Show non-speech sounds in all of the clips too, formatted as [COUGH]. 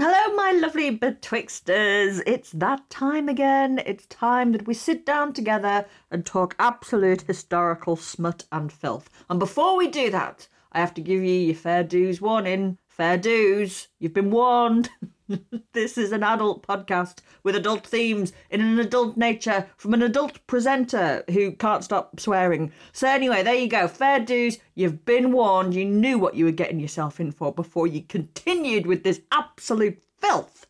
Hello, my lovely betwixters. It's that time again. It's time that we sit down together and talk absolute historical smut and filth. And before we do that, I have to give you your fair dues warning. Fair dues. You've been warned. [LAUGHS] [LAUGHS] this is an adult podcast with adult themes in an adult nature from an adult presenter who can't stop swearing. So, anyway, there you go. Fair dues. You've been warned. You knew what you were getting yourself in for before you continued with this absolute filth.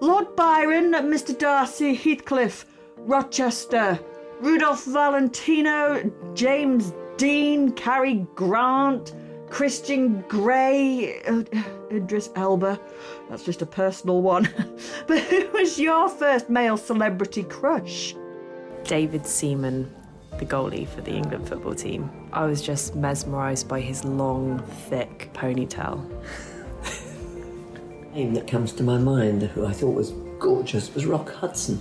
Lord Byron, Mr. Darcy, Heathcliff, Rochester, Rudolph Valentino, James Dean, Cary Grant, Christian Grey, uh, Idris Elba. That's just a personal one. [LAUGHS] but who was your first male celebrity crush? David Seaman, the goalie for the England football team. I was just mesmerised by his long, thick ponytail. name that comes to my mind, who I thought was gorgeous, was Rock Hudson.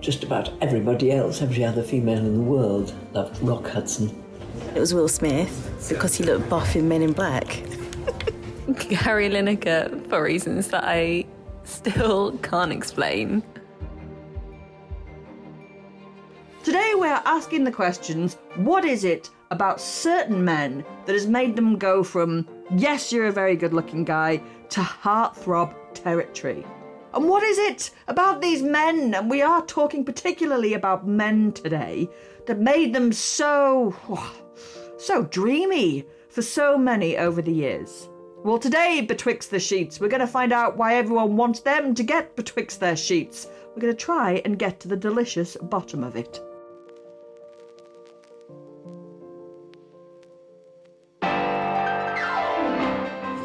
Just about everybody else, every other female in the world, loved Rock Hudson. It was Will Smith because he looked buff in Men in Black. [LAUGHS] Gary Lineker for reasons that I still can't explain. Today we are asking the questions what is it about certain men that has made them go from, yes, you're a very good looking guy, to heartthrob territory? And what is it about these men, and we are talking particularly about men today, that made them so, [SIGHS] oh, so dreamy for so many over the years? Well, today, betwixt the sheets, we're going to find out why everyone wants them to get betwixt their sheets. We're going to try and get to the delicious bottom of it.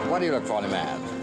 What do you look for in a man?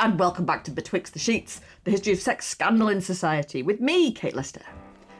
And welcome back to Betwixt the Sheets, the history of sex scandal in society, with me, Kate Lister.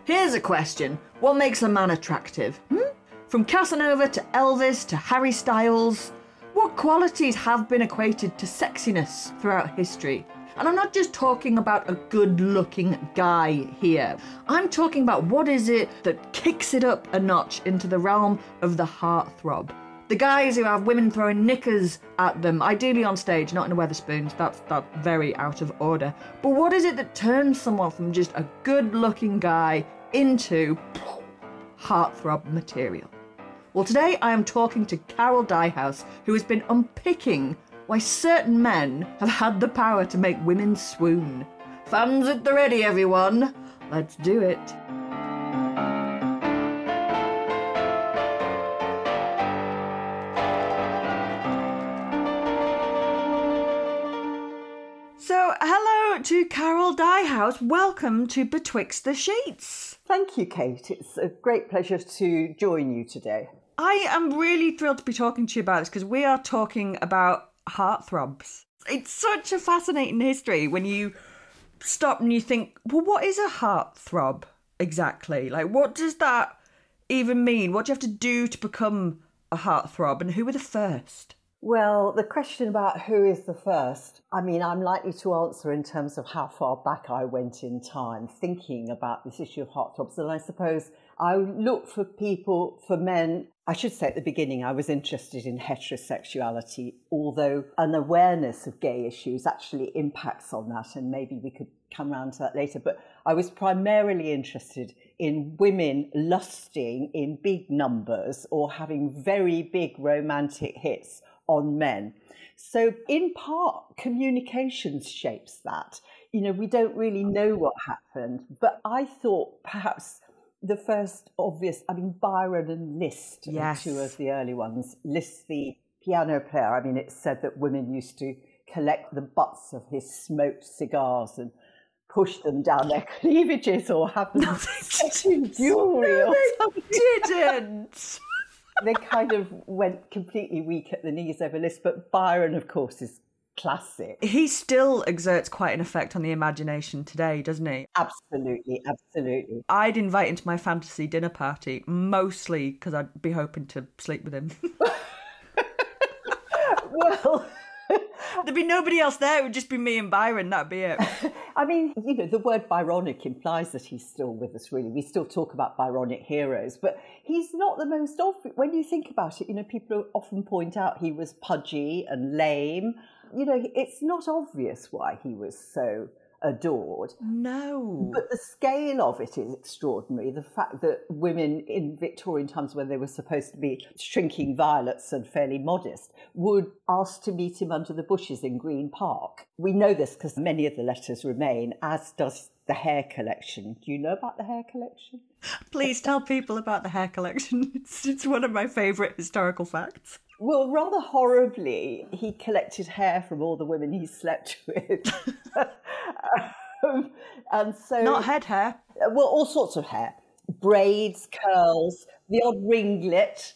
Here's a question What makes a man attractive? Hmm? From Casanova to Elvis to Harry Styles, what qualities have been equated to sexiness throughout history? And I'm not just talking about a good looking guy here. I'm talking about what is it that kicks it up a notch into the realm of the heartthrob. The guys who have women throwing knickers at them, ideally on stage, not in a Wetherspoons. That's that's very out of order. But what is it that turns someone from just a good-looking guy into heartthrob material? Well, today I am talking to Carol Dyhouse, who has been unpicking why certain men have had the power to make women swoon. Fans at the ready, everyone. Let's do it. So, hello to Carol Dyhouse. Welcome to Betwixt the Sheets. Thank you, Kate. It's a great pleasure to join you today. I am really thrilled to be talking to you about this because we are talking about heartthrobs. It's such a fascinating history when you stop and you think, well, what is a heartthrob exactly? Like, what does that even mean? What do you have to do to become a heartthrob? And who were the first? Well, the question about who is the first, I mean, I'm likely to answer in terms of how far back I went in time thinking about this issue of heartthrobs. And I suppose I look for people, for men, I should say at the beginning, I was interested in heterosexuality, although an awareness of gay issues actually impacts on that. And maybe we could come round to that later. But I was primarily interested in women lusting in big numbers or having very big romantic hits on men. So, in part, communications shapes that. You know, we don't really oh. know what happened, but I thought perhaps the first obvious, I mean, Byron and Liszt yes. two of the early ones. Liszt, the piano player, I mean, it's said that women used to collect the butts of his smoked cigars and push them down their [LAUGHS] cleavages or have them no, set in jewelry. No, they [LAUGHS] didn't. They kind of went completely weak at the knees over Liszt, but Byron, of course, is classic. He still exerts quite an effect on the imagination today, doesn't he? Absolutely, absolutely. I'd invite him to my fantasy dinner party, mostly because I'd be hoping to sleep with him. [LAUGHS] [LAUGHS] well, [LAUGHS] There'd be nobody else there. It would just be me and Byron. That'd be it. [LAUGHS] I mean, you know, the word Byronic implies that he's still with us, really. We still talk about Byronic heroes, but he's not the most obvious. When you think about it, you know, people often point out he was pudgy and lame. You know, it's not obvious why he was so adored. No. But the scale of it is extraordinary. The fact that women in Victorian times, when they were supposed to be shrinking violets and fairly modest, would ask to meet him under the bushes in Green Park. We know this because many of the letters remain, as does the hair collection. Do you know about the hair collection? Please tell people about the hair collection. [LAUGHS] It's, it's one of my favourite historical facts. Well, rather horribly, he collected hair from all the women he slept [LAUGHS] with. um, and so. Not head hair. Well, all sorts of hair braids, curls, the odd ringlet,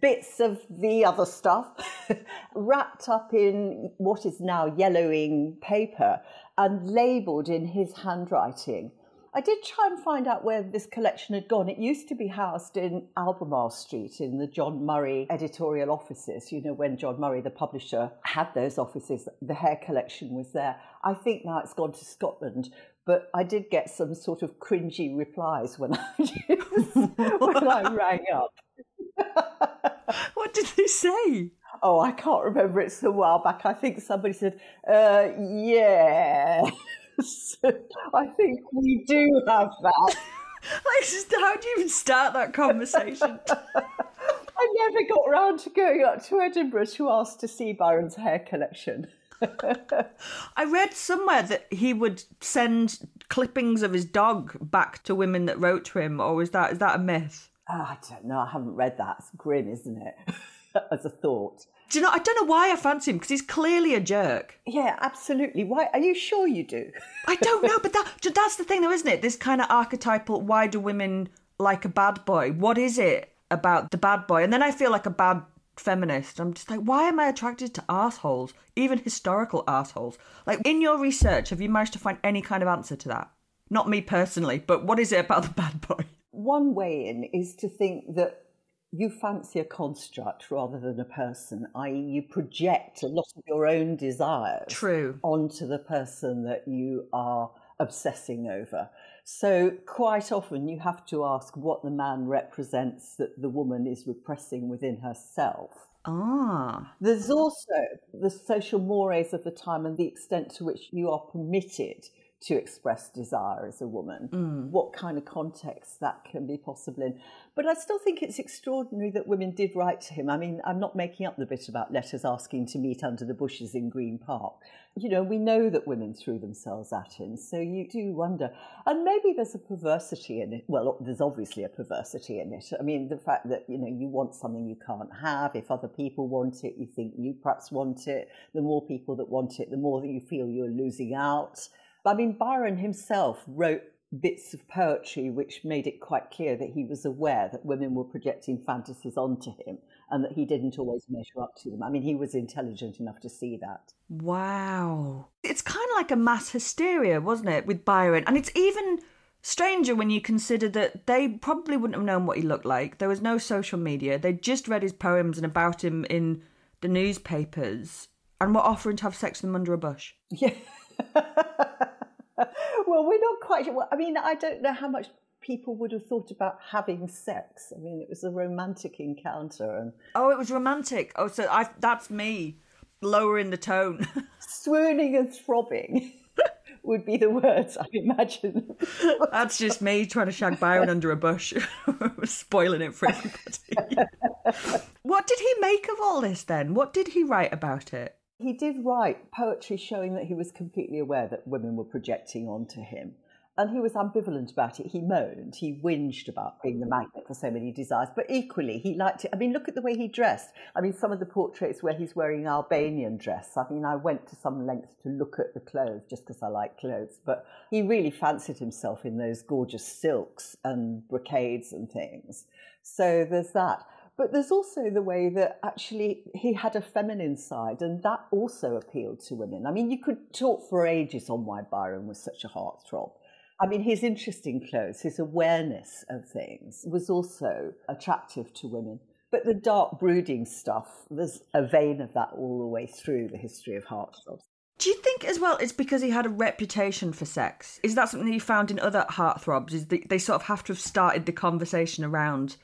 bits of the other stuff, [LAUGHS] wrapped up in what is now yellowing paper and labelled in his handwriting. I did try and find out where this collection had gone. It used to be housed in Albemarle Street in the John Murray editorial offices. You know, when John Murray, the publisher, had those offices, the hair collection was there. I think now it's gone to Scotland, but I did get some sort of cringy replies when I, [LAUGHS] when I rang up. [LAUGHS] what did they say? Oh, I can't remember. It's a while back. I think somebody said, uh, yeah. [LAUGHS] I think we do have that. [LAUGHS] like, how do you even start that conversation? [LAUGHS] I never got round to going up to Edinburgh to ask to see Byron's hair collection. I read somewhere that he would send clippings of his dog back to women that wrote to him, or is that is that a myth? Oh, I don't know. I haven't read that. It's grim, isn't it? As a thought. Do you know? I don't know why I fancy him because he's clearly a jerk. Yeah, absolutely. Why? Are you sure you do? I don't know, but [LAUGHS] that that's the thing, though, isn't it? This kind of archetypal. Why do women like a bad boy? What is it about the bad boy? And then I feel like a bad feminist. I'm just like, why am I attracted to assholes, even historical assholes? Like in your research, have you managed to find any kind of answer to that? Not me personally, but what is it about the bad boy? One way in is to think that you fancy a construct rather than a person, i.e., you project a lot of your own desires True. onto the person that you are obsessing over. So, quite often, you have to ask what the man represents that the woman is repressing within herself. Ah. There's also the social mores of the time and the extent to which you are permitted to express desire as a woman, mm. what kind of context that can be possible in. But I still think it's extraordinary that women did write to him. I mean, I'm not making up the bit about letters asking to meet under the bushes in Green Park. You know, we know that women threw themselves at him, so you do wonder. And maybe there's a perversity in it. Well, there's obviously a perversity in it. I mean, the fact that, you know, you want something you can't have. If other people want it, you think you perhaps want it. The more people that want it, the more that you feel you're losing out. I mean, Byron himself wrote bits of poetry which made it quite clear that he was aware that women were projecting fantasies onto him and that he didn't always measure up to them. I mean, he was intelligent enough to see that. Wow. It's kind of like a mass hysteria, wasn't it, with Byron? And it's even stranger when you consider that they probably wouldn't have known what he looked like. There was no social media. They'd just read his poems and about him in the newspapers and were offering to have sex with him under a bush. Yeah. [LAUGHS] [LAUGHS] well, we're not quite sure. I mean, I don't know how much people would have thought about having sex. I mean, it was a romantic encounter, and oh, it was romantic. Oh, so I that's me lowering the tone, [LAUGHS] swooning and throbbing. [LAUGHS] would be the words I imagine. That's just me trying to shag Byron under a bush, spoiling it for everybody. what did he make of all this then? What did he write about it? He did write poetry showing that he was completely aware that women were projecting onto him. And he was ambivalent about it. He moaned, he whinged about being the magnet for so many desires, but equally he liked it. I mean, look at the way he dressed. I mean, some of the portraits where he's wearing Albanian dress. I mean, I went to some length to look at the clothes just because I like clothes, but he really fancied himself in those gorgeous silks and brocades and things. So there's that. But there's also the way that actually he had a feminine side, and that also appealed to women. I mean, you could talk for ages on why Byron was such a heartthrob. I mean, his interest in clothes, his awareness of things was also attractive to women. But the dark, brooding stuff, there's a vein of that all the way through the history of heartthrobs. Do you think as well it's because he had a reputation for sex? Is that something that you found in other heartthrobs? Is they, they sort of have to have started the conversation around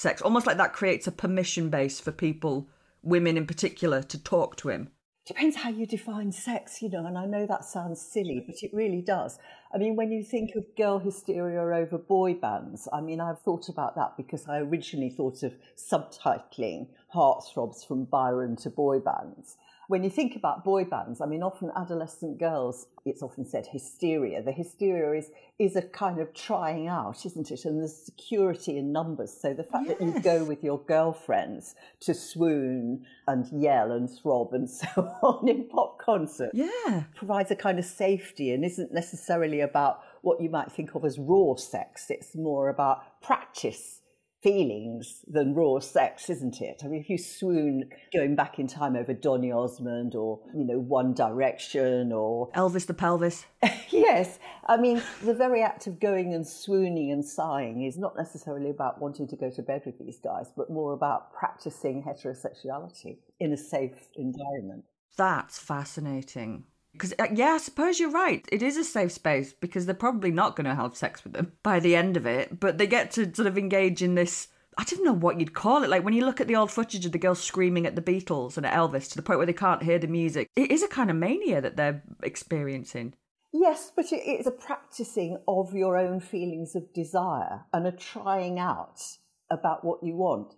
sex. Almost like that creates a permission base for people, women in particular, to talk to him. Depends how you define sex, you know, and I know that sounds silly, but it really does. I mean, when you think of girl hysteria over boy bands, I mean, I've thought about that because I originally thought of subtitling heartthrobs from Byron to boy bands when you think about boy bands, I mean, often adolescent girls, it's often said hysteria. The hysteria is, is a kind of trying out, isn't it? And there's security in numbers. So the fact yes. that you go with your girlfriends to swoon and yell and throb and [LAUGHS] so on in pop concert yeah. provides a kind of safety and isn't necessarily about what you might think of as raw sex. It's more about practice feelings than raw sex, isn't it? I mean, if you swoon going back in time over Donny Osmond or, you know, One Direction or [LAUGHS] Elvis the Pelvis. yes. I mean, the very act of going and swooning and sighing is not necessarily about wanting to go to bed with these guys, but more about practicing heterosexuality in a safe environment. That's fascinating. Because, uh, yeah, I suppose you're right. It is a safe space because they're probably not going to have sex with them by the end of it, but they get to sort of engage in this. I don't know what you'd call it. Like when you look at the old footage of the girls screaming at the Beatles and at Elvis to the point where they can't hear the music, it is a kind of mania that they're experiencing. Yes, but it's a practicing of your own feelings of desire and a trying out about what you want,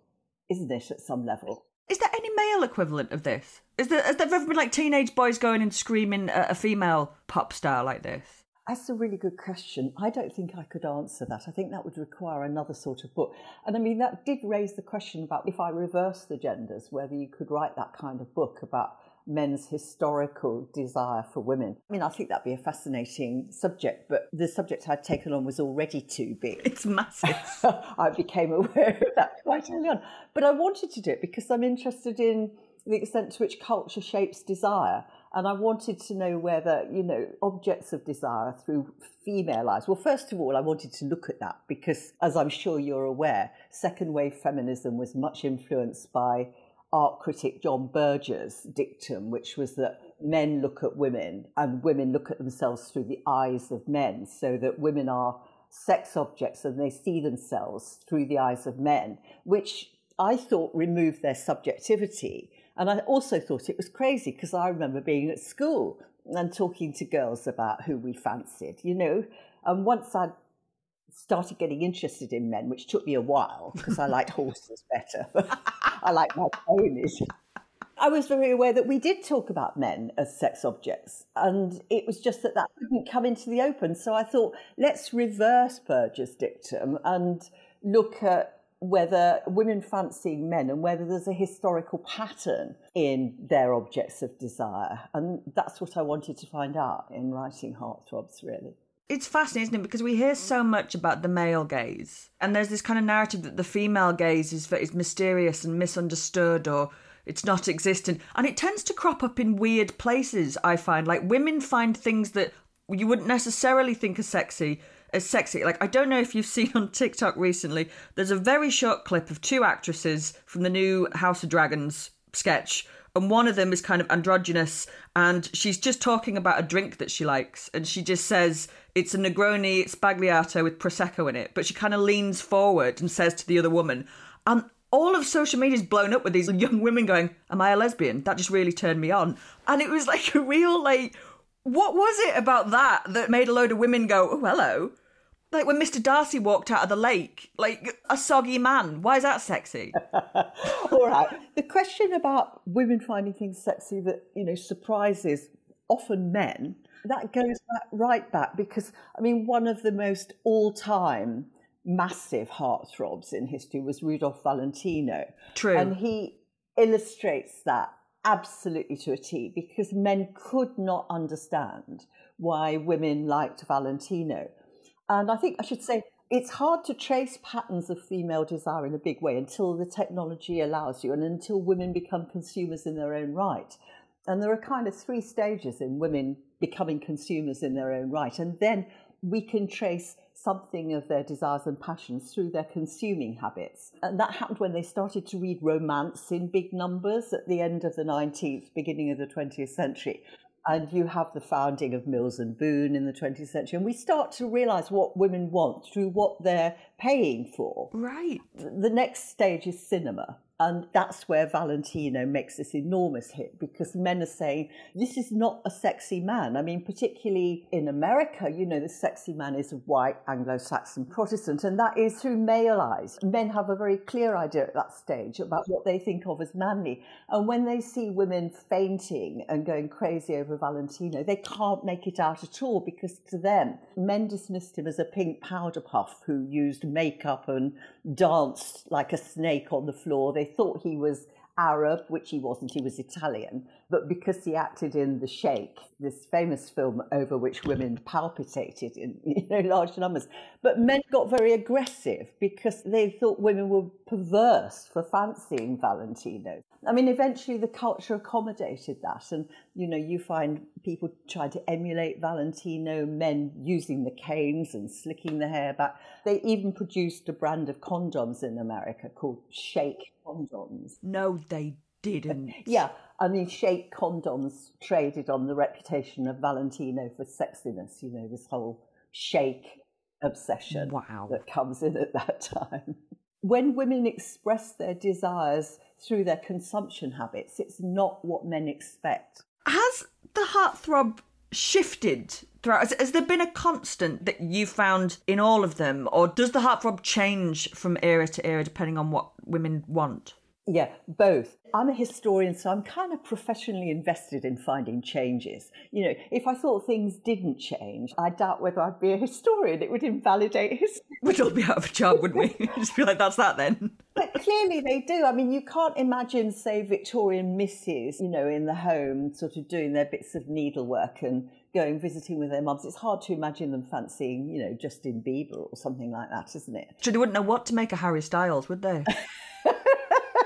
isn't it, at some level? Is there any male equivalent of this? Is there, has there ever been like teenage boys going and screaming at a female pop star like this? That's a really good question. I don't think I could answer that. I think that would require another sort of book. And I mean, that did raise the question about if I reverse the genders, whether you could write that kind of book about men's historical desire for women. I mean, I think that'd be a fascinating subject, but the subject I'd taken on was already too big. [LAUGHS] It's massive. [LAUGHS] I became aware of that quite early on. But I wanted to do it because I'm interested in the extent to which culture shapes desire. And I wanted to know whether, you know, objects of desire through female eyes. Well, first of all, I wanted to look at that because, as I'm sure you're aware, second wave feminism was much influenced by art critic John Berger's dictum, which was that men look at women and women look at themselves through the eyes of men, so that women are sex objects and they see themselves through the eyes of men, which I thought removed their subjectivity. And I also thought it was crazy because I remember being at school and talking to girls about who we fancied, you know. And once I'd started getting interested in men, which took me a while because I liked horses better. [LAUGHS] I like my ponies. I was very aware that we did talk about men as sex objects, and it was just that that couldn't come into the open. So I thought, let's reverse Berger's dictum and look at whether women fancying men and whether there's a historical pattern in their objects of desire. And that's what I wanted to find out in writing Heartthrobs, really it's fascinating, isn't it? Because we hear so much about the male gaze, and there's this kind of narrative that the female gaze is is mysterious and misunderstood, or it's not existent, and it tends to crop up in weird places. I find like women find things that you wouldn't necessarily think are sexy as sexy. Like I don't know if you've [LAUGHS] seen on TikTok recently. There's a very short clip of two actresses from the new House of Dragons sketch and one of them is kind of androgynous, and she's just talking about a drink that she likes, and she just says it's a Negroni it's Sbagliato with prosecco in it, but she kind of leans forward and says to the other woman, and all of social media is blown up with these young women going, "Am I a lesbian?" That just really turned me on, and it was like [LAUGHS] a real like, what was it about that that made a load of women go, "Oh, hello." Like when Mr. Darcy walked out of the lake, like a soggy man. Why is that sexy? [LAUGHS] All right. The question about women finding things sexy that, you know, surprises often men, that goes back, right back because, I mean, one of the most all time massive heartthrobs in history was Rudolph Valentino. True. And he illustrates that absolutely to a T because men could not understand why women liked Valentino. And I think I should say it's hard to trace patterns of female desire in a big way until the technology allows you and until women become consumers in their own right. And there are kind of three stages in women becoming consumers in their own right. And then we can trace something of their desires and passions through their consuming habits. And that happened when they started to read romance in big numbers at the end of the 19th, beginning of the 20th century and you have the founding of Mills and Boon in the 20th century, and we start to realize what women want through what they're paying for. Right. The next stage is cinema. And that's where Valentino makes this enormous hit because men are saying, this is not a sexy man. I mean, particularly in America, you know, the sexy man is a white Anglo Saxon Protestant, and that is through male eyes. Men have a very clear idea at that stage about what they think of as manly. And when they see women fainting and going crazy over Valentino, they can't make it out at all because to them, men dismissed him as a pink powder puff who used makeup and danced like a snake on the floor. They thought he was Arab, which he wasn't, he was Italian. But because he acted in The Sheik, this famous film over which women palpitated in [LAUGHS] you know, large numbers, but men got very aggressive because they thought women were perverse for fancying Valentino. I mean, eventually the culture accommodated that, and you know, you find people trying to emulate Valentino, men using the canes and slicking the hair back. They even produced a brand of condoms in America called Sheik condoms. No, they didn't. [LAUGHS] Yeah, I mean, Sheikh condoms traded on the reputation of Valentino for sexiness. You know, this whole Sheikh obsession wow. that comes in at that time. When women express their desires through their consumption habits, it's not what men expect. Has the heartthrob shifted throughout? Has, has, there been a constant that you found in all of them, or does the heartthrob change from era to era depending on what women want? Yeah, both. I'm a historian, so I'm kind of professionally invested in finding changes. You know, if I thought things didn't change, I doubt whether I'd be a historian. It would invalidate history. We'd all be out of a job, wouldn't we? [LAUGHS] Just be like, that's that then. But clearly they do. I mean, you can't imagine, say, Victorian misses, you know, in the home, sort of doing their bits of needlework and going visiting with their mums. It's hard to imagine them fancying, you know, Justin Bieber or something like that, isn't it? So they wouldn't know what to make of Harry Styles, would they? [LAUGHS]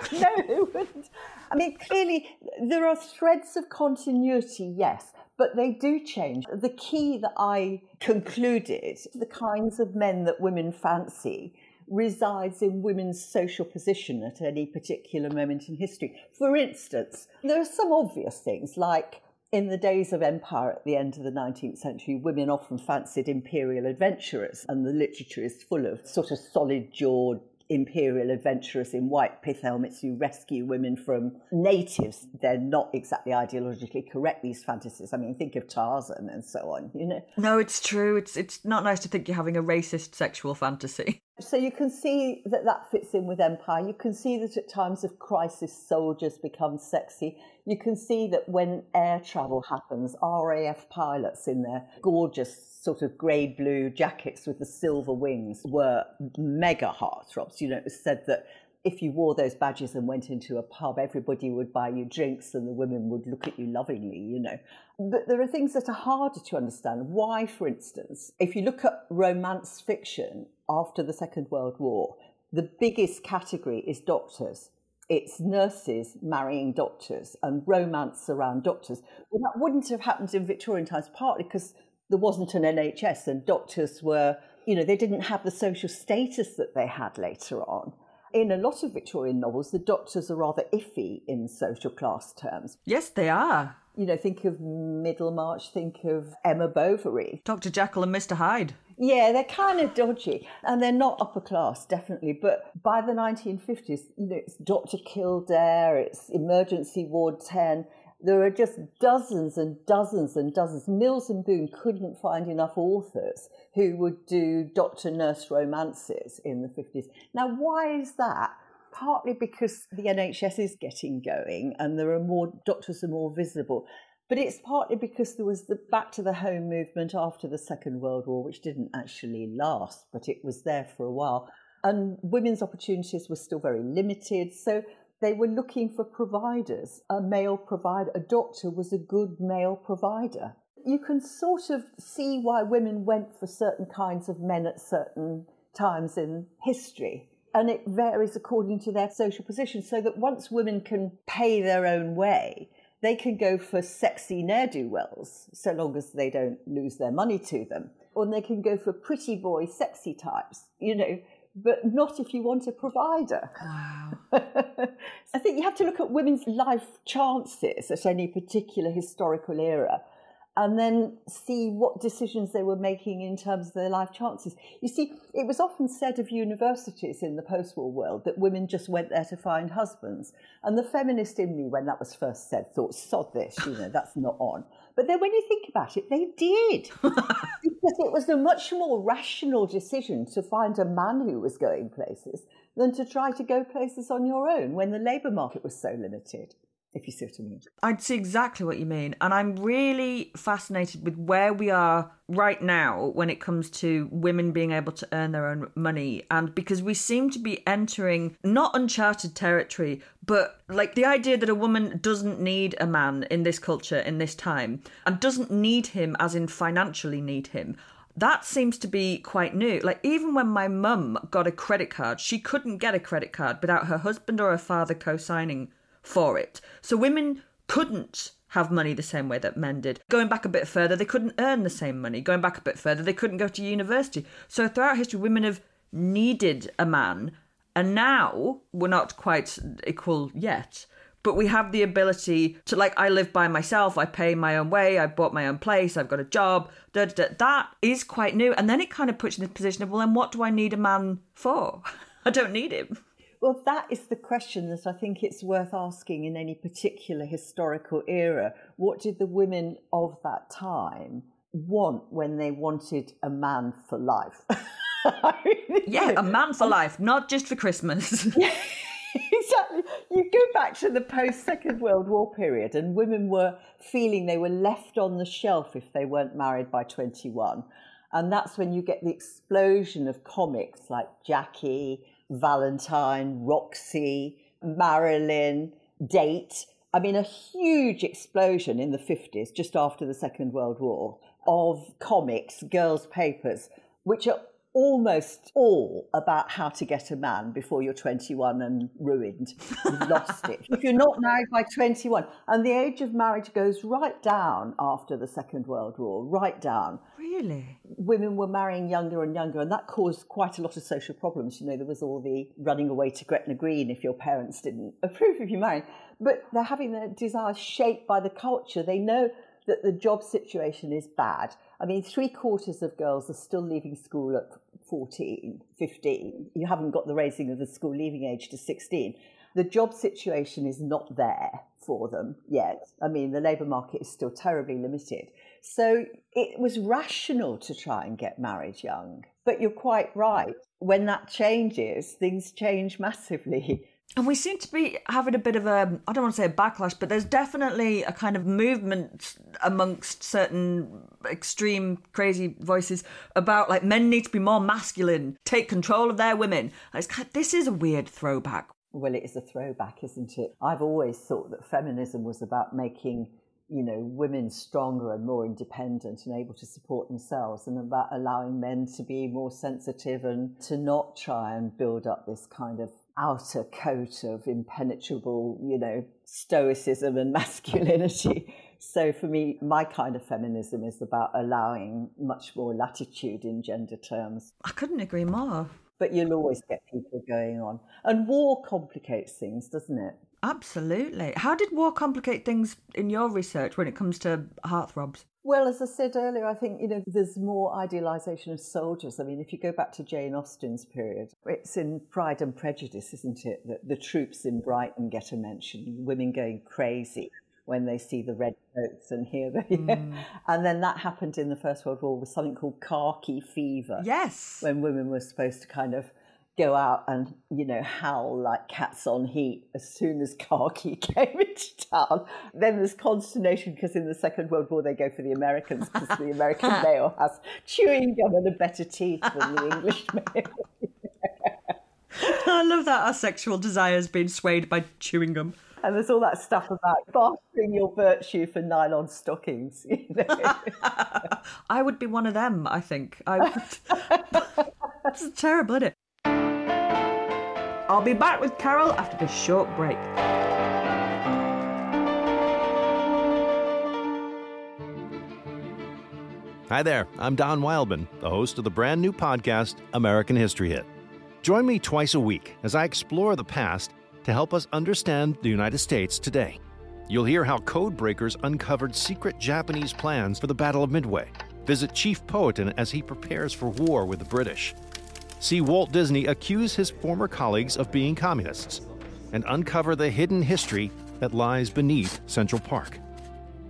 [LAUGHS] no, they wouldn't. I mean, clearly there are threads of continuity, yes, but they do change. The key that I concluded, the kinds of men that women fancy, resides in women's social position at any particular moment in history. For instance, there are some obvious things like in the days of empire at the end of the 19th century, women often fancied imperial adventurers, and the literature is full of sort of solid jawed imperial adventurers in white pith helmets who rescue women from natives. They're not exactly ideologically correct, these fantasies. I mean, think of Tarzan and so on, you know? No, it's true. It's, it's not nice to think you're having a racist sexual fantasy. [LAUGHS] So you can see that that fits in with empire. You can see that at times of crisis, soldiers become sexy. You can see that when air travel happens, RAF pilots in their gorgeous sort of grey blue jackets with the silver wings were mega heartthrobs. You know, it was said that if you wore those badges and went into a pub, everybody would buy you drinks and the women would look at you lovingly, you know. But there are things that are harder to understand. Why, for instance, if you look at romance fiction after the Second World War, the biggest category is doctors. It's nurses marrying doctors and romance around doctors. Well, that wouldn't have happened in Victorian times, partly because there wasn't an NHS and doctors were, you know, they didn't have the social status that they had later on. in a lot of Victorian novels, the doctors are rather iffy in social class terms. Yes, they are. You know, think of Middlemarch, think of Emma Bovary. Dr. Jekyll and Mr. Hyde. Yeah, they're kind of dodgy and they're not upper class, definitely. But by the 1950s, you know, it's Dr. Kildare, it's Emergency Ward 10. There are just dozens and dozens and dozens. Mills and Boon couldn't find enough authors who would do doctor nurse romances in the 50s. Now, why is that? Partly because the NHS is getting going and there are more doctors are more visible. But it's partly because there was the back to the home movement after the Second World War, which didn't actually last, but it was there for a while. And women's opportunities were still very limited. So they were looking for providers. A male provider, a doctor was a good male provider. You can sort of see why women went for certain kinds of men at certain times in history. And it varies according to their social position, so that once women can pay their own way, they can go for sexy ne'er do wells, so long as they don't lose their money to them. Or they can go for pretty boy, sexy types, you know, but not if you want a provider. Wow. [LAUGHS] I think you have to look at women's life chances at any particular historical era and then see what decisions they were making in terms of their life chances. You see, it was often said of universities in the post war world that women just went there to find husbands. And the feminist in me, when that was first said, thought, sod this, you know, that's not on. But then when you think about it, they did. [LAUGHS] because it was a much more rational decision to find a man who was going places than to try to go places on your own when the labour market was so limited if you see what I mean. I see exactly what you mean. And I'm really fascinated with where we are right now when it comes to women being able to earn their own money. And because we seem to be entering not uncharted territory, but like the idea that a woman doesn't need a man in this culture, in this time, and doesn't need him as in financially need him that seems to be quite new. Like, even when my mum got a credit card, she couldn't get a credit card without her husband or her father co signing for it. So women couldn't have money the same way that men did. Going back a bit further, they couldn't earn the same money. Going back a bit further, they couldn't go to university. So throughout history, women have needed a man, and now we're not quite equal yet. But we have the ability to, like, I live by myself, I pay my own way, I bought my own place, I've got a job. Da, da, da. That is quite new. And then it kind of puts you in the position of, well, then what do I need a man for? [LAUGHS] I don't need him. Well, that is the question that I think it's worth asking in any particular historical era. What did the women of that time want when they wanted a man for life? [LAUGHS] yeah, a man for life, not just for Christmas. [LAUGHS] [LAUGHS] exactly. You go back to the post Second World War period, and women were feeling they were left on the shelf if they weren't married by 21. And that's when you get the explosion of comics like Jackie Valentine, Roxy, Marilyn, Date. I mean, a huge explosion in the 50s, just after the Second World War, of comics, girls' papers, which are almost all about how to get a man before you're 21 and ruined. You've lost it. If you're not married by 21, and the age of marriage goes right down after the Second World War, right down. Really? Women were marrying younger and younger, and that caused quite a lot of social problems. You know, there was all the running away to Gretna Green if your parents didn't [LAUGHS] approve of you marrying. But they're having their desires shaped by the culture. They know that the job situation is bad. I mean, three quarters of girls are still leaving school at 14, 15. You haven't got the raising of the school leaving age to 16. The job situation is not there for them yet. I mean, the labour market is still terribly limited. So it was rational to try and get married young. But you're quite right. When that changes, things change [LAUGHS] massively. And we seem to be having a bit of a, I don't want to say a backlash, but there's definitely a kind of movement amongst certain extreme, crazy voices about like men need to be more masculine, take control of their women. It's kind of, this is a weird throwback. Well, it is a throwback, isn't it? I've always thought that feminism was about making you know, women stronger and more independent and able to support themselves, and about allowing men to be more sensitive and to not try and build up this kind of outer coat of impenetrable, you know, stoicism and [LAUGHS] masculinity. So for me, my kind of feminism is about allowing much more latitude in gender terms. I couldn't agree more. But you'll always get people going on. And war complicates things, doesn't it? Absolutely. How did war complicate things in your research when it comes to heartthrobs? Well, as I said earlier, I think you know there's more idealisation of soldiers. I mean, if you go back to Jane Austen's period, it's in Pride and Prejudice, isn't it? That the troops in Brighton get a mention, women going crazy when they see the red coats and hear the [LAUGHS] mm. and then that happened in the first world war with something called khaki fever yes when women were supposed to kind of go out and you know howl like cats on heat as soon as [LAUGHS] khaki came into town then there's consternation because in the second world war they go for the americans because the american [LAUGHS] male has chewing gum and a better teeth than the english [LAUGHS] male i love that our sexual desires being swayed by chewing gum and there's all that stuff about bartering your virtue for nylon stockings. You know? I would be one of them. I think. I would. That's terrible, isn't it? I'll be back with Carol after this short break. Hi there, I'm Don Wildman, the host of the brand new podcast, American History Hit. Join me twice a week as I explore the past to help us understand the United States today. You'll hear how code breakers uncovered secret Japanese plans for the Battle of Midway. Visit Chief Powhatan as he prepares for war with the British. See Walt Disney accuse his former colleagues of being communists and uncover the hidden history that lies beneath Central Park.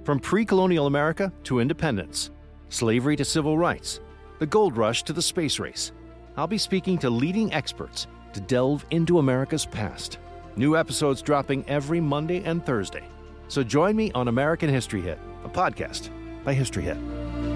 From pre colonial America to independence, slavery to civil rights, the gold rush to the space race, I'll be speaking to leading experts to delve into America's past. New episodes dropping every Monday and Thursday. So join me on American History Hit, a podcast by History Hit.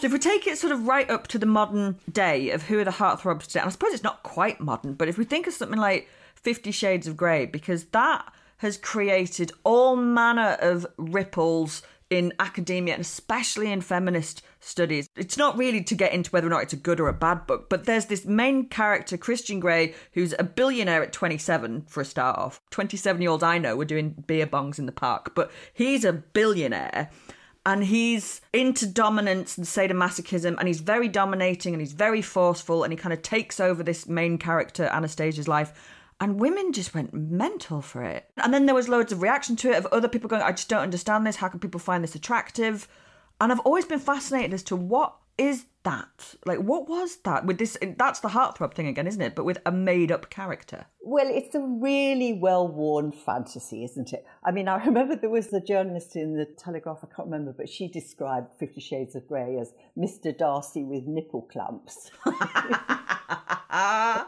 So if we take it sort of right up to the modern day of who are the heartthrobs today, and I suppose it's not quite modern, but if we think of something like Fifty Shades of Grey, because that has created all manner of ripples in academia and especially in feminist studies. It's not really to get into whether or not it's a good or a bad book, but there's this main character, Christian Grey, who's a billionaire at 27 for a start off. 27 year olds I know were doing beer bongs in the park, but he's a billionaire and he's into dominance and sadomasochism and he's very dominating and he's very forceful and he kind of takes over this main character anastasia's life. And women just went mental for it. And then there was loads of reaction to it of other people going i just don't understand this. How can people find this attractive? And i've always been fascinated as to what is that? Like, what was that with this? That's the heartthrob thing again, isn't it? But with a made up character. Well, it's a really well worn fantasy, isn't it? I mean, I [LAUGHS] remember there was a journalist in the Telegraph, I can't remember, but she described Fifty Shades of Grey as Mr. Darcy with nipple clamps. [LAUGHS] [LAUGHS] I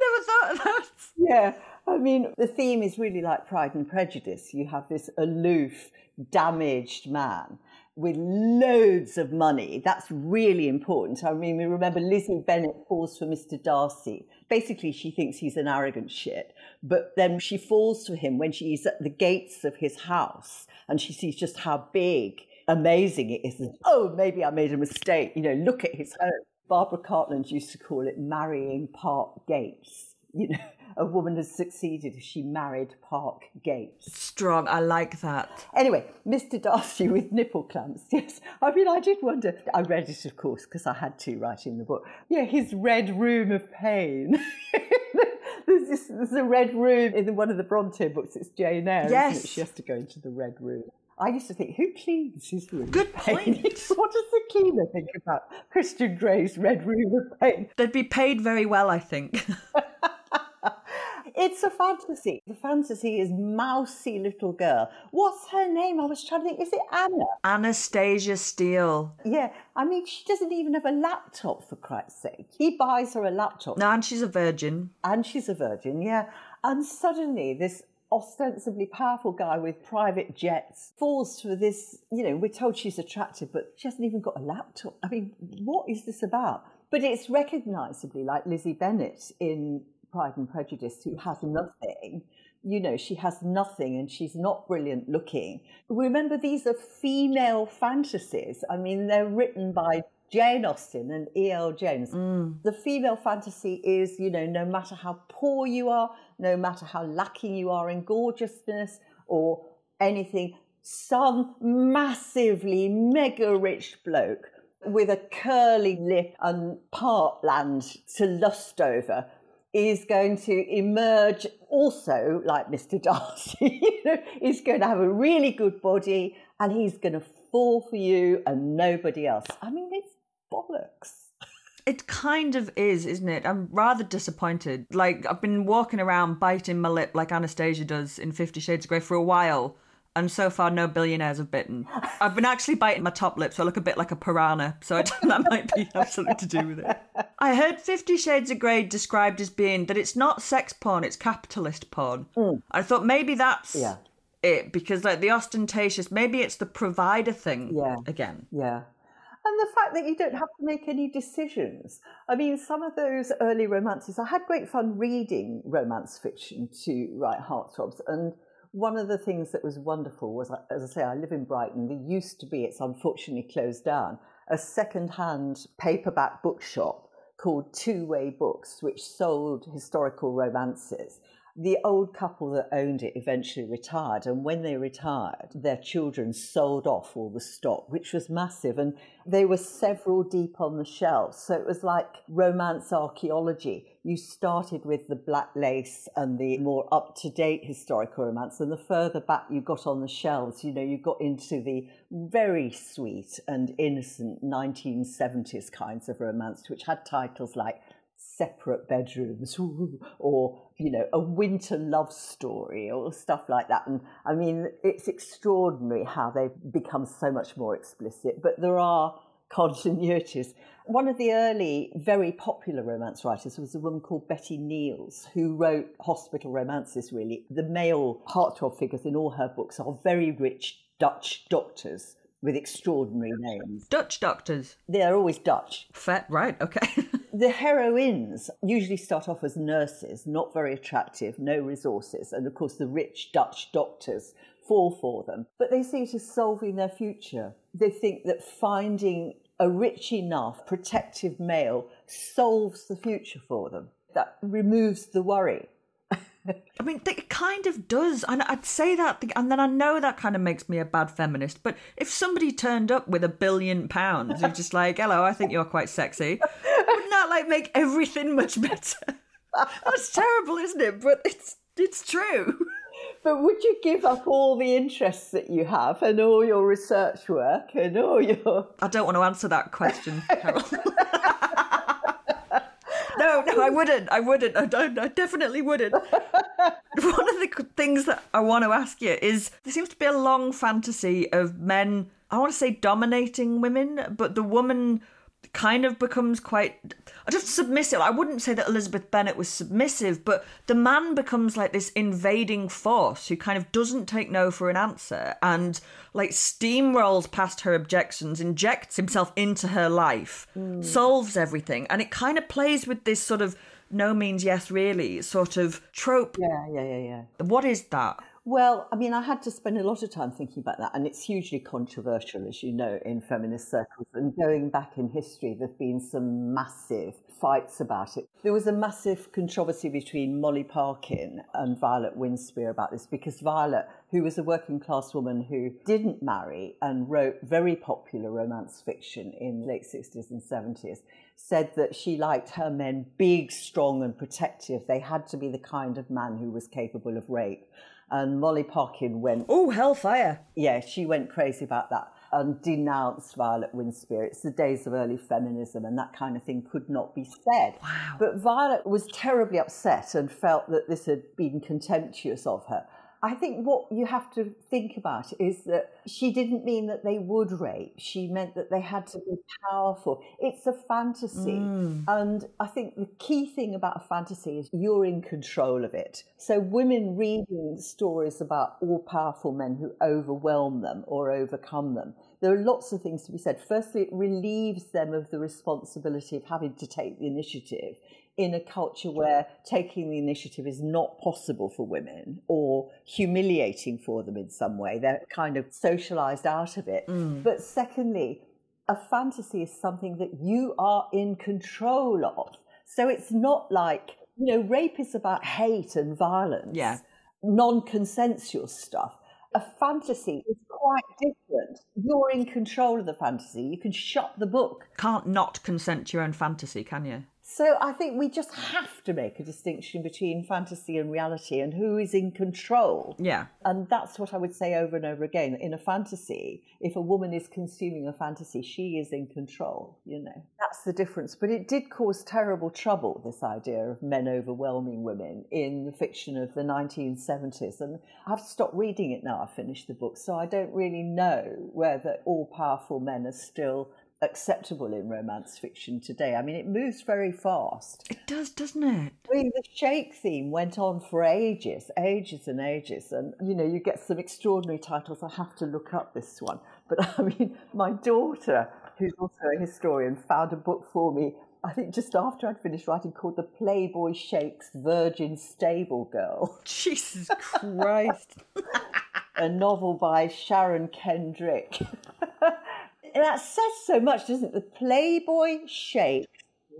never thought of that. Yeah. I mean, the theme is really like Pride and Prejudice. You have this aloof, damaged man with loads of money. That's really important. I mean, we remember Lizzie Bennet falls for Mr. Darcy. Basically, she thinks he's an arrogant shit, but then she falls for him when she's at the gates of his house and she sees just how big, amazing it is. And, oh, maybe I made a mistake. You know, look at his home. Barbara Cartland used to call it marrying park gates. You know, [LAUGHS] a woman has succeeded if she married Park Gates. Strong. I like that. Anyway, Mr. Darcy with nipple clamps. [LAUGHS] Yes. I mean, I did wonder. I read it, of course, because I had to write in the book. Yeah, his red room of pain. [LAUGHS] there's, this, there's a red room in one of the Bronte books. It's Jane Eyre. Yes. She has to go into the red room. I used to think, who cleans his room? Good point. what does the cleaner think about Christian Grey's red room of pain? They'd be paid very well, I think. It's a fantasy. The fantasy is mousy little girl. What's her name? I was trying to think. Is it Anna? Anastasia Steele. Yeah. I mean, she doesn't even have a laptop, for Christ's sake. He buys her a laptop. No, and she's a virgin. And she's a virgin, yeah. And suddenly, this ostensibly powerful guy with private jets falls for this, you know, we're told she's attractive, but she hasn't even got a laptop. I mean, what is this about? But it's recognisably like Lizzie Bennet in Pride and Prejudice, who has nothing. You know, she has nothing and she's not brilliant looking. Remember, these are female fantasies. I mean, they're written by Jane Austen and E.L. James. Mm. The female fantasy is, you know, no matter how poor you are, no matter how lacking you are in gorgeousness or anything, some massively mega rich bloke with a curly lip and part land to lust over is going to emerge also like Mr. Darcy. [LAUGHS] you know, he's going to have a really good body and he's going to fall for you and nobody else. I mean, it's bollocks. It kind of is, isn't it? I'm rather disappointed. Like, I've been walking around biting my lip like Anastasia does in Fifty Shades of Grey for a while, and so far no billionaires have bitten. I've been actually biting my top lip, so I look a bit like a piranha. So I, don't, [LAUGHS] that might be have something to do with it. I heard Fifty Shades of Grey described as being that it's not sex porn, it's capitalist porn. Mm. I thought maybe that's Yeah. it because like the ostentatious, maybe it's the provider thing Yeah. again. Yeah. And the fact that you don't have to make any decisions. I mean, some of those early romances, I had great fun reading romance fiction to write Heartthrobs. And one of the things that was wonderful was, as I say, I live in Brighton. There used to be, it's unfortunately closed down, a second-hand paperback bookshop called Two Way Books, which sold historical romances. The old couple that owned it eventually retired, and when they retired, their children sold off all the stock, which was massive. And they were several deep on the shelves. So it was like romance archaeology. You started with the black lace and the more up to date historical romance, and the further back you got on the shelves, you know, you got into the very sweet and innocent 1970s kinds of romance, which had titles like separate bedrooms [LAUGHS] or you know a winter love story or stuff like that. And i mean it's extraordinary how they've become so much more explicit. But there are continuities one of the early very popular romance writers was a woman called Betty Neels who wrote hospital romances really the male heartthrob figures in all her books are very rich dutch doctors with extraordinary names. Dutch doctors. They're always Dutch. Fat, right, okay. [LAUGHS] the heroines usually start off as nurses, not very attractive, no resources. And of course, the rich Dutch doctors fall for them. But they see it as solving their future. They think that finding a rich enough, protective male solves the future for them. That removes the worry. [LAUGHS] I mean, it kind of does. And I'd say that, and then I know that kind of makes me a bad feminist. But if somebody turned up with a billion pounds, you're just like, hello, I think you're quite sexy. Wouldn't that like make everything much better? [LAUGHS] That's terrible, isn't it? But it's it's true. But would you give up all the interests that you have and all your research work and all your. I don't want to answer that question, [LAUGHS] Carol. no, no, I wouldn't. I wouldn't. I, don't, I definitely wouldn't. [LAUGHS] One of the things that I want to ask you is there seems to be a long fantasy of men, I want to say dominating women, but the woman kind of becomes quite I just submissive. I wouldn't say that Elizabeth Bennet was submissive, but the man becomes like this invading force who kind of doesn't take no for an answer and like steamrolls past her objections, injects himself into her life, Mm. solves everything, and it kind of plays with this sort of no means yes really sort of trope. Yeah, yeah, yeah, yeah. What is that? Well, I mean, I had to spend a lot of time thinking about that, and it's hugely controversial, as you know, in feminist circles. And going back in history, there have been some massive fights about it. There was a massive controversy between Molly Parkin and Violet Winspear about this because Violet, who was a working class woman who didn't marry and wrote very popular romance fiction in the late 60s and 70s, said that she liked her men big, strong, and protective. They had to be the kind of man who was capable of rape. And Molly Parkin went, Oh, hellfire. Yeah, she went crazy about that and denounced Violet Winspear. It's the days of early feminism, and that kind of thing could not be said. Wow. But Violet was terribly upset and felt that this had been contemptuous of her. I think what you have to think about is that she didn't mean that they would rape. She meant that they had to be powerful. It's a fantasy. Mm. And I think the key thing about a fantasy is you're in control of it. So women reading stories about all powerful men who overwhelm them or overcome them, there are lots of things to be said. Firstly, it relieves them of the responsibility of having to take the initiative in a culture where taking the initiative is not possible for women or humiliating for them in some way. They're kind of socialized out of it. Mm. But secondly, a fantasy is something that you are in control of. So it's not like, you know, rape is about hate and violence. Yeah. Non consensual stuff. A fantasy is quite different. You're in control of the fantasy. You can shut the book. Can't not consent to your own fantasy, can you? So I think we just have to make a distinction between fantasy and reality and who is in control. Yeah. And that's what I would say over and over again. In a fantasy, if a woman is consuming a fantasy, she is in control, you know. That's the difference. But it did cause terrible trouble, this idea of men overwhelming women in the fiction of the 1970s. And I've stopped reading it now, I've finished the book. So I don't really know whether all powerful men are still acceptable in romance fiction today. I mean, it moves very fast. It does, doesn't it? I mean, the sheik theme went on for ages, ages and ages. And, you know, you get some extraordinary titles. I have to look up this one. But [LAUGHS] I mean, my daughter, who's also a historian, found a book for me. I think just after I'd finished writing, called The Playboy Sheikh's Virgin Stable Girl. [LAUGHS] Jesus Christ. [LAUGHS] a novel by Sharon Kendrick. That says so much, doesn't it? The Playboy Sheikh's,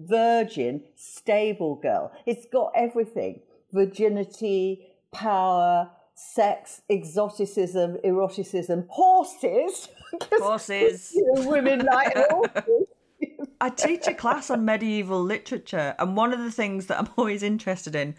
Virgin Stable Girl. It's got everything virginity, power, sex, exoticism, eroticism, horses. [LAUGHS] Horses. [LAUGHS] you know, women like [LAUGHS] horses. I teach a class on medieval literature, and one of the things that I'm always interested in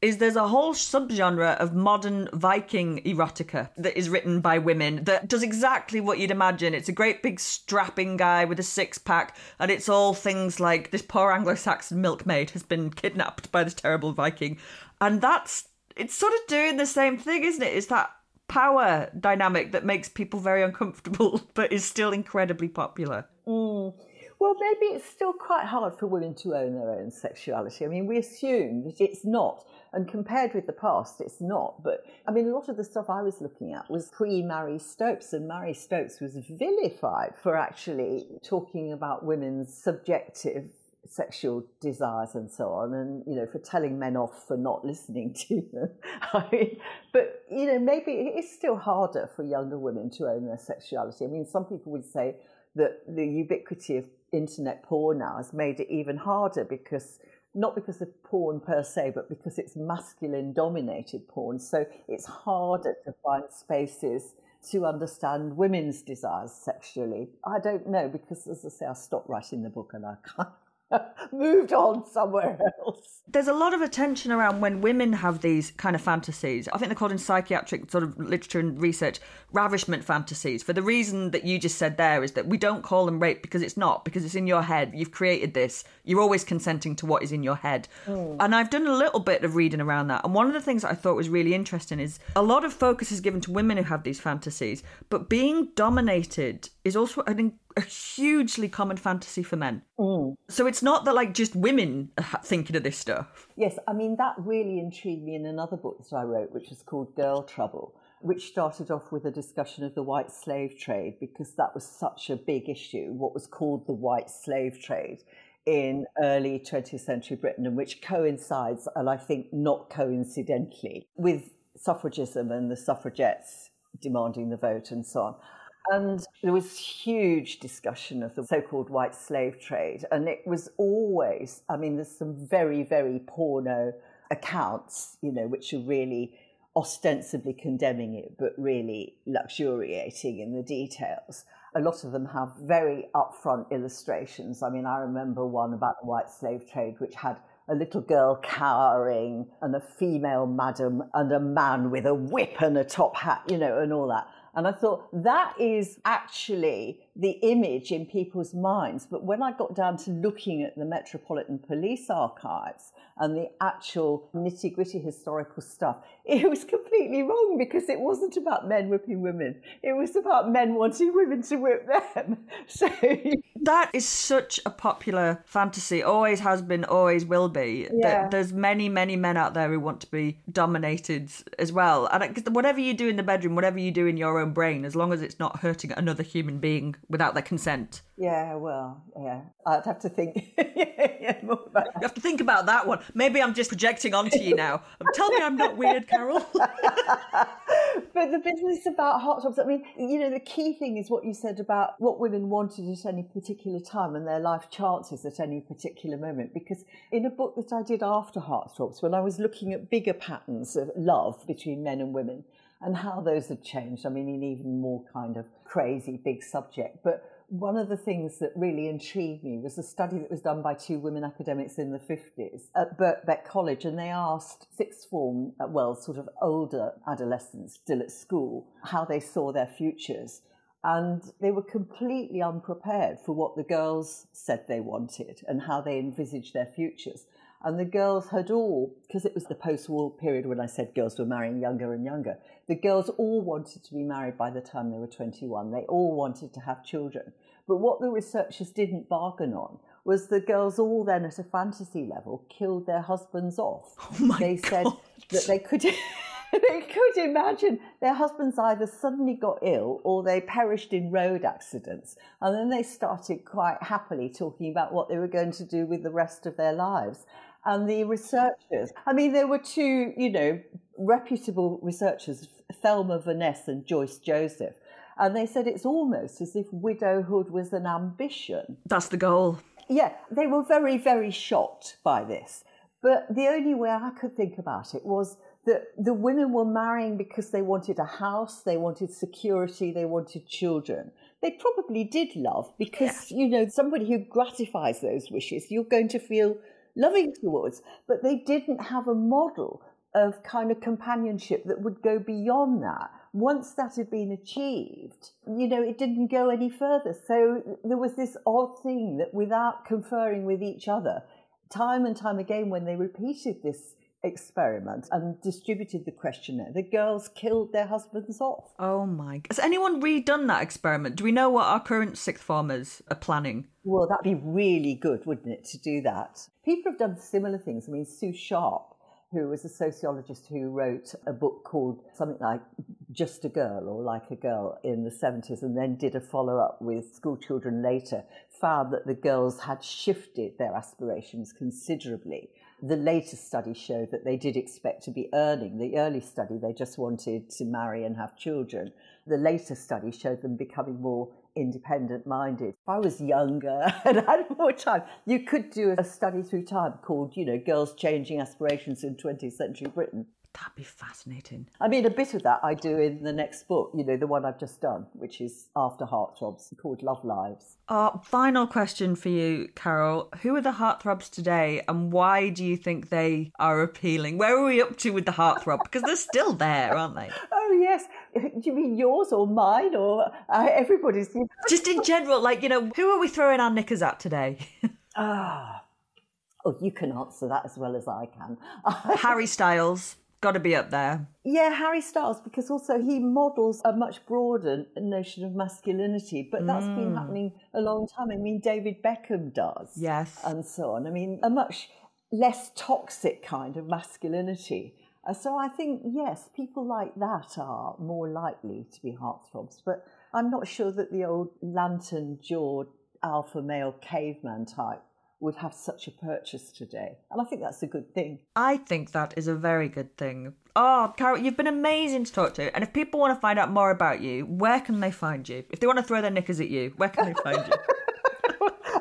is there's a whole subgenre of modern Viking erotica that is written by women that does exactly what you'd imagine. It's a great big strapping guy with a six pack, and it's all things like this poor Anglo Saxon milkmaid has been kidnapped by this terrible Viking. And that's, it's sort of doing the same thing, isn't it? It's that power dynamic that makes people very uncomfortable, [LAUGHS] but is still incredibly popular. Mm. Well, maybe it's still quite hard for women to own their own sexuality. I mean, we assume that it's not. And compared with the past, it's not. But I mean, a lot of the stuff I was looking at was pre Marie Stopes, and Marie Stopes was vilified for actually talking about women's subjective sexual desires and so on, and you know, for telling men off for not listening to them. [LAUGHS] I mean, but you know, maybe it's still harder for younger women to own their sexuality. I mean, some people would say that the ubiquity of internet porn now has made it even harder because not because of porn per se, but because it's masculine dominated porn. So it's harder to find spaces to understand women's desires sexually. I don't know because, as I say, I stopped writing the book and I of [LAUGHS] moved on somewhere else. There's a lot of attention around when women have these kind of fantasies. I think they're called in psychiatric sort of literature and research ravishment fantasies. For the reason that you just said there is that we don't call them rape because it's not, because it's in your head. You've created this. You're always consenting to what is in your head. Mm. And I've done a little bit of reading around that. And one of the things that I thought was really interesting is a lot of focus is given to women who have these fantasies, but being dominated is also an a hugely common fantasy for men. Mm. So it's not that like just women are thinking of this stuff. Yes, I mean, that really intrigued me in another book that I wrote, which was called Girl Trouble, which started off with a discussion of the white slave trade because that was such a big issue, what was called the white slave trade in early 20th century Britain, and which coincides, and I think not coincidentally, with suffragism and the suffragettes demanding the vote and so on. And there was huge discussion of the so called white slave trade. And it was always, I mean, there's some very, very porno accounts, you know, which are really ostensibly condemning it, but really luxuriating in the details. A lot of them have very upfront illustrations. I mean, I remember one about the white slave trade, which had a little girl cowering and a female madam and a man with a whip and a top hat, you know, and all that. And I thought that is actually the image in people's minds. But when I got down to looking at the Metropolitan Police archives and the actual nitty gritty historical stuff, [LAUGHS] it was completely wrong because it wasn't about men whipping women. It was about men wanting women to whip them. [LAUGHS] So [LAUGHS] that is such a popular fantasy, always has been, always will be. Yeah. There's many, many men out there who want to be dominated as well. And whatever you do in the bedroom, whatever you do in your own brain, as long as it's not hurting another human being without their consent. Yeah, well, yeah. I'd have to think. [LAUGHS] yeah, more about You have to think about that one. Maybe I'm just projecting onto you now. [LAUGHS] Tell me I'm not weird, Carol. [LAUGHS] but the business about heartthrobs, I mean, you know, the key thing is what you said about what women wanted at any particular time and their life chances at any particular moment. Because in a book that I did after Heartthrobs, when I was looking at bigger patterns of love between men and women and how those had changed, I mean, in even more kind of crazy big subject. But one of the things that really intrigued me was a study that was done by two women academics in the 50s at Birkbeck College, and they asked sixth form, uh, well, sort of older adolescents still at school, how they saw their futures. And they were completely unprepared for what the girls said they wanted and how they envisaged their futures. And the girls had all, because it was the post war period when I said girls were marrying younger and younger, the girls all wanted to be married by the time they were 21. They all wanted to have children. But what the researchers didn't bargain on was the girls all then at a fantasy level killed their husbands off. [LAUGHS] Oh they said that they could. [LAUGHS] they could imagine their husbands either suddenly got ill or they perished in road accidents. And then they started quite happily talking about what they were going to do with the rest of their lives. And the researchers, I mean, there were two, you know, reputable researchers, Thelma Veness and Joyce Joseph. And they said it's almost as if widowhood was an ambition. That's the goal. Yeah, they were very, very shocked by this. But the only way I could think about it was that the women were marrying because they wanted a house, they wanted security, they wanted children. They probably did love because, you know, somebody who gratifies those wishes, you're going to feel loving towards. But they didn't have a model of kind of companionship that would go beyond that. Once that had been achieved, you know, it didn't go any further. So there was this odd thing that without conferring with each other, time and time again, when they repeated this experiment and distributed the questionnaire, the girls killed their husbands off. Oh my. God. Has anyone redone that experiment? Do we know what our current sixth formers are planning? Well, that'd be really good, wouldn't it, to do that? People have done similar things. I mean, Sue Sharpe, who was a sociologist who wrote a book called something like Just a Girl or Like a Girl in the 70s and then did a follow up with school children later, found that the girls had shifted their aspirations considerably. The latest study showed that they did expect to be earning. The early study, they just wanted to marry and have children. The later study showed them becoming more independent minded. If I was younger [LAUGHS] and had more time, you could do a study through time called, you know, Girls Changing Aspirations in 20th Century Britain. That'd be fascinating. I mean, a bit of that I do in the next book, you know, the one I've just done, which is After Heartthrobs, called Love Lives. Our final question for you, Carol. Who are the heartthrobs today and why do you think they are appealing? Where are we up to with the heartthrob? Because they're still there, aren't they? Oh, yes. Do you mean yours or mine or uh, everybody's? Just in general, like, you know, who are we throwing our knickers at today? [LAUGHS] ah. Oh, you can answer that as well as I can. [LAUGHS] Harry Styles. Got to be up there. Yeah, Harry Styles, because also he models a much broader notion of masculinity, but that's been Mm. happening a long time. I mean, David Beckham does. Yes. And so on. I mean, a much less toxic kind of masculinity. Uh, so I think, yes, people like that are more likely to be heartthrobs, but I'm not sure that the old lantern jawed alpha male caveman type would have such a purchase today. And I think that's a good thing. I think that is a very good thing. Oh, Carol, you've been amazing to talk to. And if people want to find out more about you, where can they find you? If they want to throw their knickers at you, where can they find you? [LAUGHS]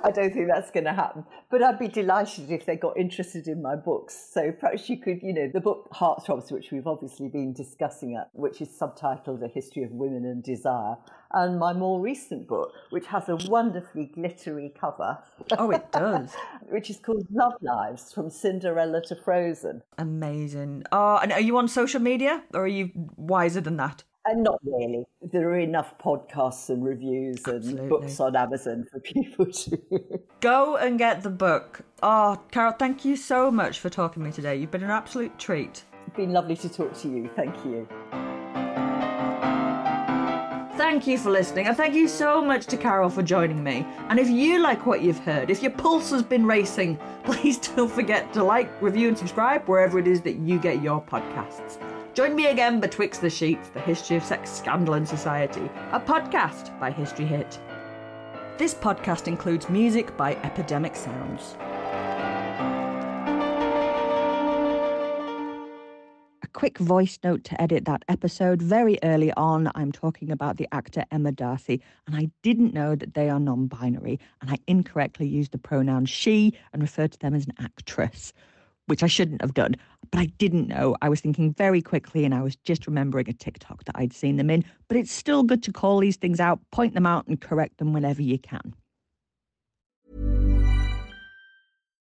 I don't think that's going to happen. But I'd be delighted if they got interested in my books. So perhaps you could, you know, the book Heartthrobs, which we've obviously been discussing, at, which is subtitled A History of Women and Desire, and my more recent book, which has a wonderfully glittery cover. Oh, it does. [LAUGHS] which is called Love Lives From Cinderella to Frozen. Amazing. Oh, and are you on social media or are you wiser than that? And not really. There are enough podcasts and reviews and books on Amazon for [LAUGHS] people to. Go and get the book. Oh, Carol, thank you so much for talking to me today. You've been an absolute treat. It's been lovely to talk to you. Thank you. Thank you for listening, and thank you so much to Carol for joining me. And if you like what you've heard, if your pulse has been racing, [LAUGHS] please don't forget to like, review, and subscribe wherever it is that you get your podcasts. Join me again betwixt the sheets, the history of sex, scandal, and society, a podcast by History Hit. This podcast includes music by Epidemic Sounds. A quick voice note to edit that episode. Very early on, I'm talking about the actor Emma D'Arcy, and I didn't know that they are non binary, and I incorrectly used the pronoun she and referred to them as an actress, which I shouldn't have done. But I didn't know. I was thinking very quickly, and I was just remembering a TikTok that I'd seen them in. But it's still good to call these things out, point them out, and correct them whenever you can.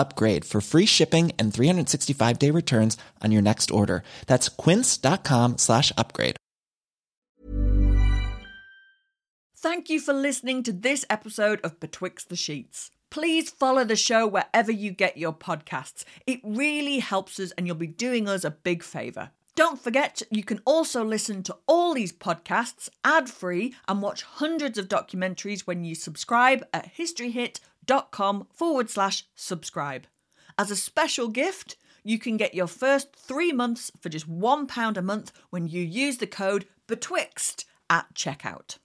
upgrade for free shipping and 365 day returns on your next order. That's quince.com slash upgrade. Thank you for listening to this episode of Betwixt the Sheets. Please follow the show wherever you get your podcasts. It really helps us, and you'll be doing us a big favour. Don't forget, you can also listen to all these podcasts ad free and watch hundreds of documentaries when you subscribe at historyhit.com forward slash subscribe. As a special gift, you can get your first three months for just £1 a month when you use the code BETWIXT at checkout.